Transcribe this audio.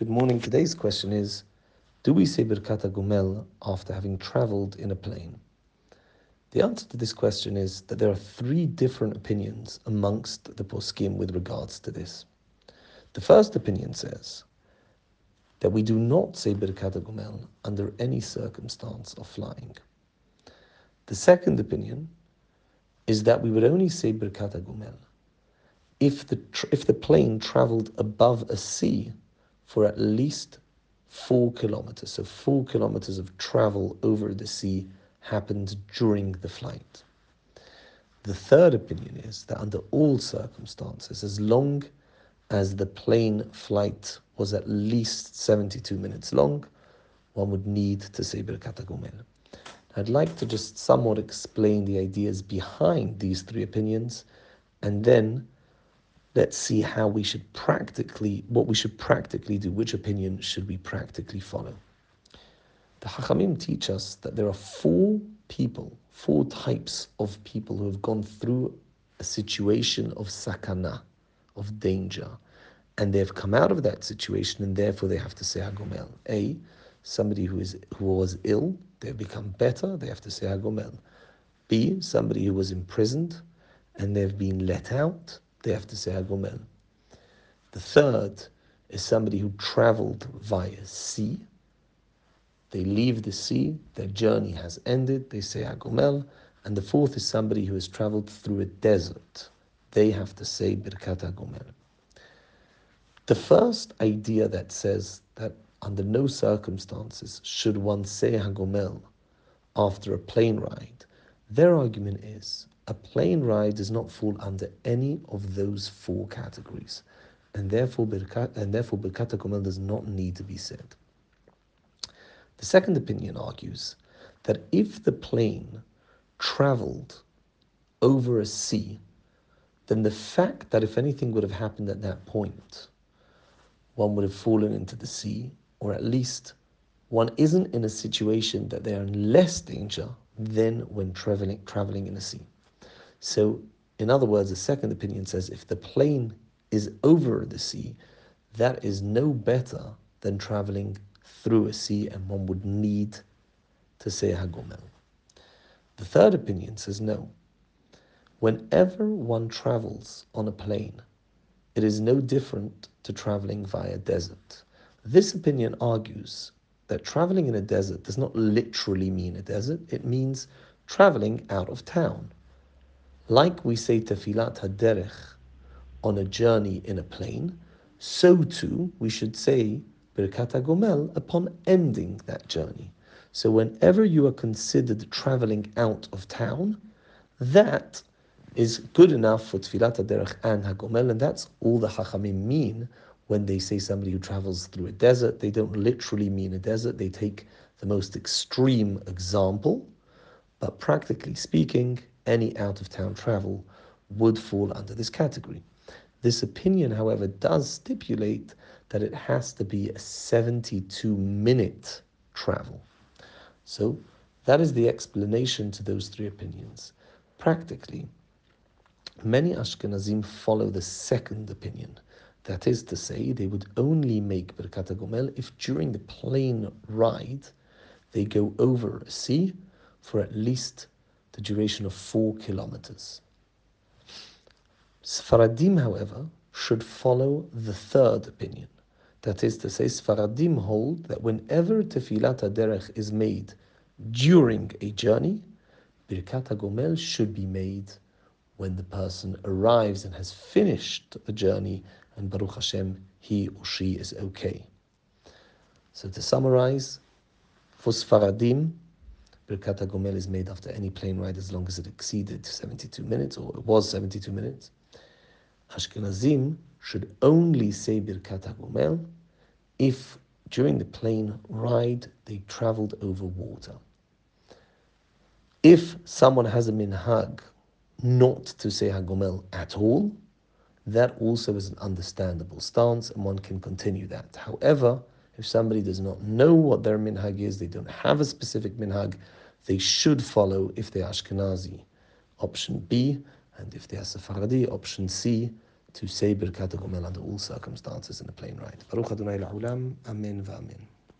Good morning. Today's question is Do we say Birkat Gomel after having traveled in a plane? The answer to this question is that there are three different opinions amongst the poskim with regards to this. The first opinion says that we do not say Birkat Gomel under any circumstance of flying. The second opinion is that we would only say Birkat Gomel if the, if the plane traveled above a sea for at least four kilometers. So, four kilometers of travel over the sea happened during the flight. The third opinion is that under all circumstances, as long as the plane flight was at least 72 minutes long, one would need to say Birkat. I'd like to just somewhat explain the ideas behind these three opinions and then let's see how we should practically, what we should practically do, which opinion should we practically follow. The Hachamim teach us that there are four people, four types of people who have gone through a situation of sakana, of danger, and they have come out of that situation, and therefore they have to say Hagomel. A, somebody who is who was ill, they have become better, they have to say Hagomel. B, somebody who was imprisoned, and they've been let out, they have to say Hagomel. The third is somebody who traveled via sea. They leave the sea, their journey has ended, they say Hagomel. And the fourth is somebody who has traveled through a desert. They have to say Birkat Hagomel. The first idea that says that under no circumstances should one say Hagomel after a plane ride, their argument is a plane ride does not fall under any of those four categories, and therefore Birkat, and therefore Birkat does not need to be said. The second opinion argues that if the plane traveled over a sea, then the fact that if anything would have happened at that point, one would have fallen into the sea, or at least one isn't in a situation that they are in less danger than when traveling traveling in a sea. So, in other words, the second opinion says if the plane is over the sea, that is no better than traveling through a sea, and one would need to say Hagomel. The third opinion says no. Whenever one travels on a plane, it is no different to traveling via desert. This opinion argues that traveling in a desert does not literally mean a desert, it means traveling out of town. Like we say Tefilat Haderech on a journey in a plane, so too we should say Birkat Gomel upon ending that journey. So whenever you are considered traveling out of town, that is good enough for Tfilat Haderech and Hagomel, and that's all the Chachamim mean when they say somebody who travels through a desert. They don't literally mean a desert, they take the most extreme example, but practically speaking, any out of town travel would fall under this category. This opinion, however, does stipulate that it has to be a 72 minute travel. So that is the explanation to those three opinions. Practically, many Ashkenazim follow the second opinion. That is to say, they would only make Birkat Gomel if during the plane ride they go over a sea for at least duration of four kilometers. Sfaradim, however, should follow the third opinion. That is to say, Sfaradim hold that whenever Tefilat Derech is made during a journey, Birkat Gomel should be made when the person arrives and has finished the journey, and Baruch Hashem, he or she is okay. So to summarize, for Sfaradim, Birkat Gomel is made after any plane ride as long as it exceeded 72 minutes, or it was 72 minutes. Ashkenazim should only say Birkat Gomel if during the plane ride they traveled over water. If someone has a minhag not to say Hagomel at all, that also is an understandable stance and one can continue that. However, if somebody does not know what their minhag is, they don't have a specific minhag, they should follow if they're Ashkenazi, option B, and if they are Sephardi, option C, to say Birkat Gomel under all circumstances in a plane ride. Baruch Adonai Amen v'Amen.